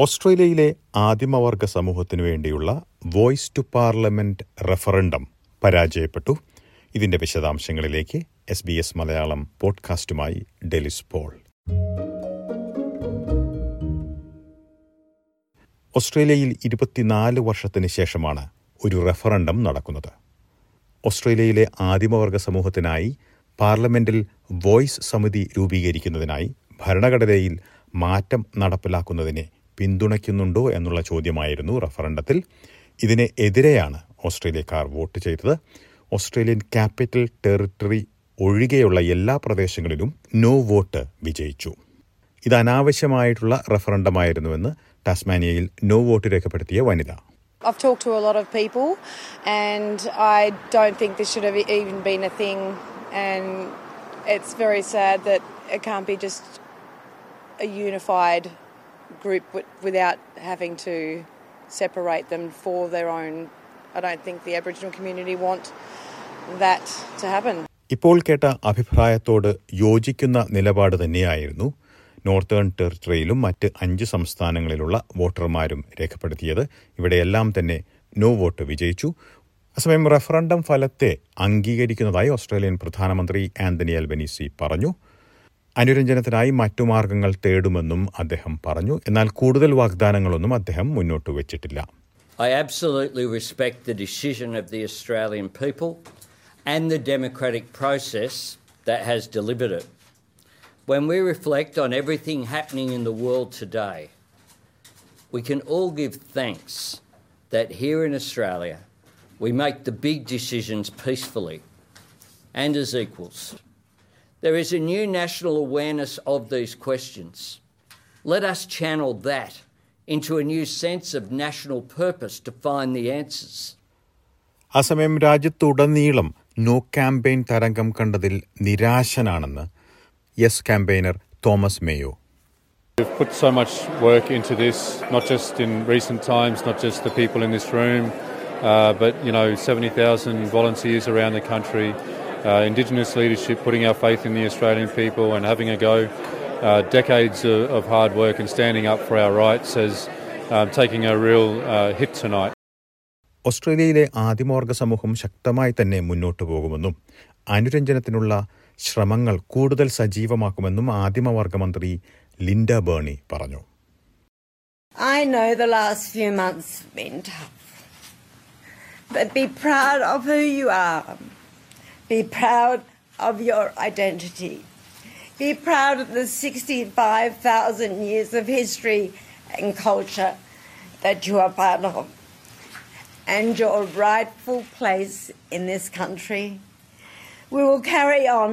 ഓസ്ട്രേലിയയിലെ ആദിമവർഗ സമൂഹത്തിനു വേണ്ടിയുള്ള വോയിസ് ടു പാർലമെന്റ് റഫറണ്ടം പരാജയപ്പെട്ടു. ഇതിന്റെ വിശദാംശങ്ങളിലേക്ക് എസ് ബി എസ് മലയാളം പോഡ്കാസ്റ്റുമായി ഡെലിസ് പോൾ. ഓസ്ട്രേലിയയിൽ ഇരുപത്തിനാല് വർഷത്തിന് ശേഷമാണ് ഒരു റഫറണ്ടം നടക്കുന്നത്. ഓസ്ട്രേലിയയിലെ ആദിമവർഗ സമൂഹത്തിനായി പാർലമെന്റിൽ വോയിസ് സമിതി രൂപീകരിക്കുന്നതിനായി ഭരണഘടനയിൽ മാറ്റം നടപ്പിലാക്കുന്നതിനെ പിന്തുണയ്ക്കുന്നുണ്ടോ എന്നുള്ള ചോദ്യമായിരുന്നു റഫറണ്ടത്തിൽ. ഇതിനെ എതിരെയാണ് ഓസ്ട്രേലിയക്കാർ വോട്ട് ചെയ്തത്. ഓസ്ട്രേലിയൻ ക്യാപിറ്റൽ ടെറിട്ടറി ഒഴികെയുള്ള എല്ലാ പ്രദേശങ്ങളിലും നോ വോട്ട് വിജയിച്ചു. ഇത് അനാവശ്യമായിട്ടുള്ള റഫറണ്ടമായിരുന്നുവെന്ന് ടാസ്മാനിയയിൽ നോ വോട്ട് രേഖപ്പെടുത്തിയ വനിത. I've talked to a lot of people, and I don't think this should have even been a thing. And it's very sad that it can't be just a unified group without having to separate them for their own. I don't think the Aboriginal community want that to happen. ഇപ്പോൾ കേട്ട അഭിപ്രായത്തോട് യോജിക്കുന്ന നിലപാട് തന്നെയായിരുന്നു northern ടെറിട്ടറിയിലും മറ്റ് അഞ്ച് സംസ്ഥാനങ്ങളിലുള്ള വോട്ടർമാരും രേഖപ്പെടുത്തിയത് ഇവിടെയെല്ലാം തന്നെ നോ വോട്ട് വിജയിച്ചു അസമയം റഫറണ്ടം ഫലത്തെ അംഗീകരിക്കുന്നതായി ഓസ്ട്രേലിയൻ പ്രധാനമന്ത്രി ആന്റണി അൽബനീസി പറഞ്ഞു അനുരഞ്ജനത്തിനായി മറ്റു മാർഗങ്ങൾ തേടുമെന്നും അദ്ദേഹം പറഞ്ഞു എന്നാൽ കൂടുതൽ വാഗ്ദാനങ്ങളൊന്നും അദ്ദേഹം മുന്നോട്ട് വെച്ചിട്ടില്ല I absolutely respect the decision of the Australian people and the democratic process that has delivered it. When we reflect on everything happening in the world today, we can all give thanks that here in Australia we make the big decisions peacefully and as equals. There is a new national awareness of these questions. Let us channel that into a new sense of national purpose to find the answers. അസമയം രാജ്യത്തുടനീളം no campaign തരംഗം കണ്ടതിൽ നിരാശനാണെന്ന് yes campaigner Thomas Mayo We've put so much work into this, not just in recent times, not just the people in this room, uh, but you know, 70,000 volunteers around the country, Uh, Indigenous leadership, putting our faith in the Australian people and having a go. Uh, decades of, of hard work and standing up for our rights has um, taking a real uh, hit tonight. ഓസ്ട്രേലിയയിലെ ആദിമവർഗ സമൂഹം ശക്തമായി തന്നെ മുന്നോട്ടു പോകുമെന്നും അനുരഞ്ജനത്തിനുള്ള ശ്രമങ്ങൾ കൂടുതൽ സജീവമാക്കുമെന്നും ആദിമവർഗ മന്ത്രി Linda Berny പറഞ്ഞു I know the last few months have been tough. But be proud of who you are. Be proud of your identity. Be proud of the 65,000 years of history and culture that you are part of and your rightful place in this country. We will carry on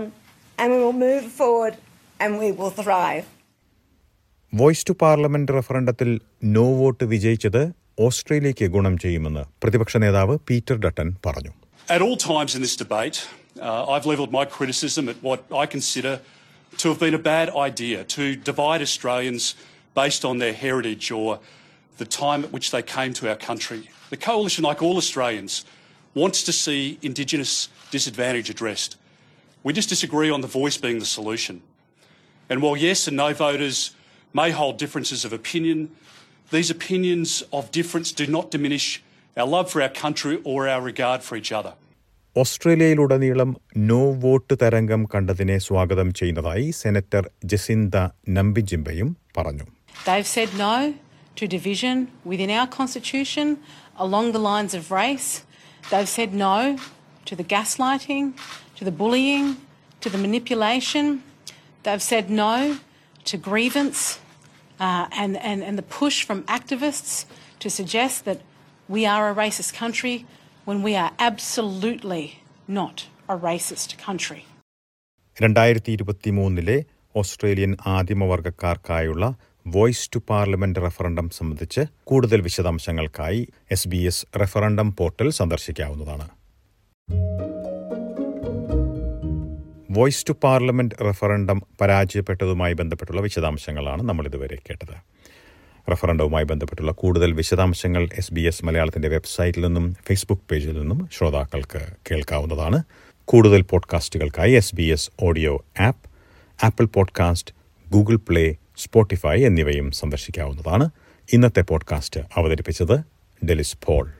and we will move forward and we will thrive. Voice to parliament റഫറണ്ടത്തിൽ no vote വിജയിച്ചത് ഓസ്ട്രേലിയയ്ക്ക് ഗുണം ചെയ്യുമെന്ന് പ്രതിപക്ഷ നേതാവ് Peter Dutton പറഞ്ഞു At all times in this debate, uh, I've levelled my criticism at what I consider to have been a bad idea to divide Australians based on their heritage or the time at which they came to our country. The Coalition, like all Australians, wants to see Indigenous disadvantage addressed. We just disagree on the voice being the solution. And while yes and no voters may hold differences of opinion, these opinions of difference do not diminish our love for our country or our regard for each other. ഓസ്ട്രേലിയയിലുടനീളം know what തരംഗം കണ്ടതിനെ സ്വാഗതം ചെയ്യുന്നതായി senator Jacinda നമ്പിജിംബയും പറഞ്ഞു They've said no to division within our constitution along the lines of race. They've said no to the gaslighting, to the bullying, to the manipulation. They've said no to grievance uh, and, and, and the push from activists to suggest that we are a racist country when we are absolutely not a racist country. രണ്ടായിരത്തി ഇരുപത്തി മൂന്നിലെ Australian ആദിമവർഗക്കാർക്കായുള്ള voice to parliament referendum സംബന്ധിച്ച് കൂടുതൽ വിശദാംശങ്ങൾക്കായി S B S referendum portal സന്ദർശിക്കാവുന്നതാണ് voice to parliament referendum പരാജയപ്പെട്ടതുമായി ബന്ധപ്പെട്ടുള്ള വിശദാംശങ്ങളാണ് നമ്മൾ ഇതുവരെ കേട്ടത് റഫറണ്ടവുമായി ബന്ധപ്പെട്ടുള്ള കൂടുതൽ വിശദാംശങ്ങൾ എസ് ബി എസ് മലയാളത്തിന്റെ വെബ്സൈറ്റിൽ നിന്നും ഫേസ്ബുക്ക് പേജിൽ നിന്നും ശ്രോതാക്കൾക്ക് കേൾക്കാവുന്നതാണ്. കൂടുതൽ പോഡ്കാസ്റ്റുകൾക്കായി S B S audio app Apple podcast Google Play Spotify എന്നിവയും സന്ദർശിക്കാവുന്നതാണ്. ഇന്നത്തെ പോഡ്കാസ്റ്റ് അവതരിപ്പിച്ചത് ഡെലിസ് പോൾ.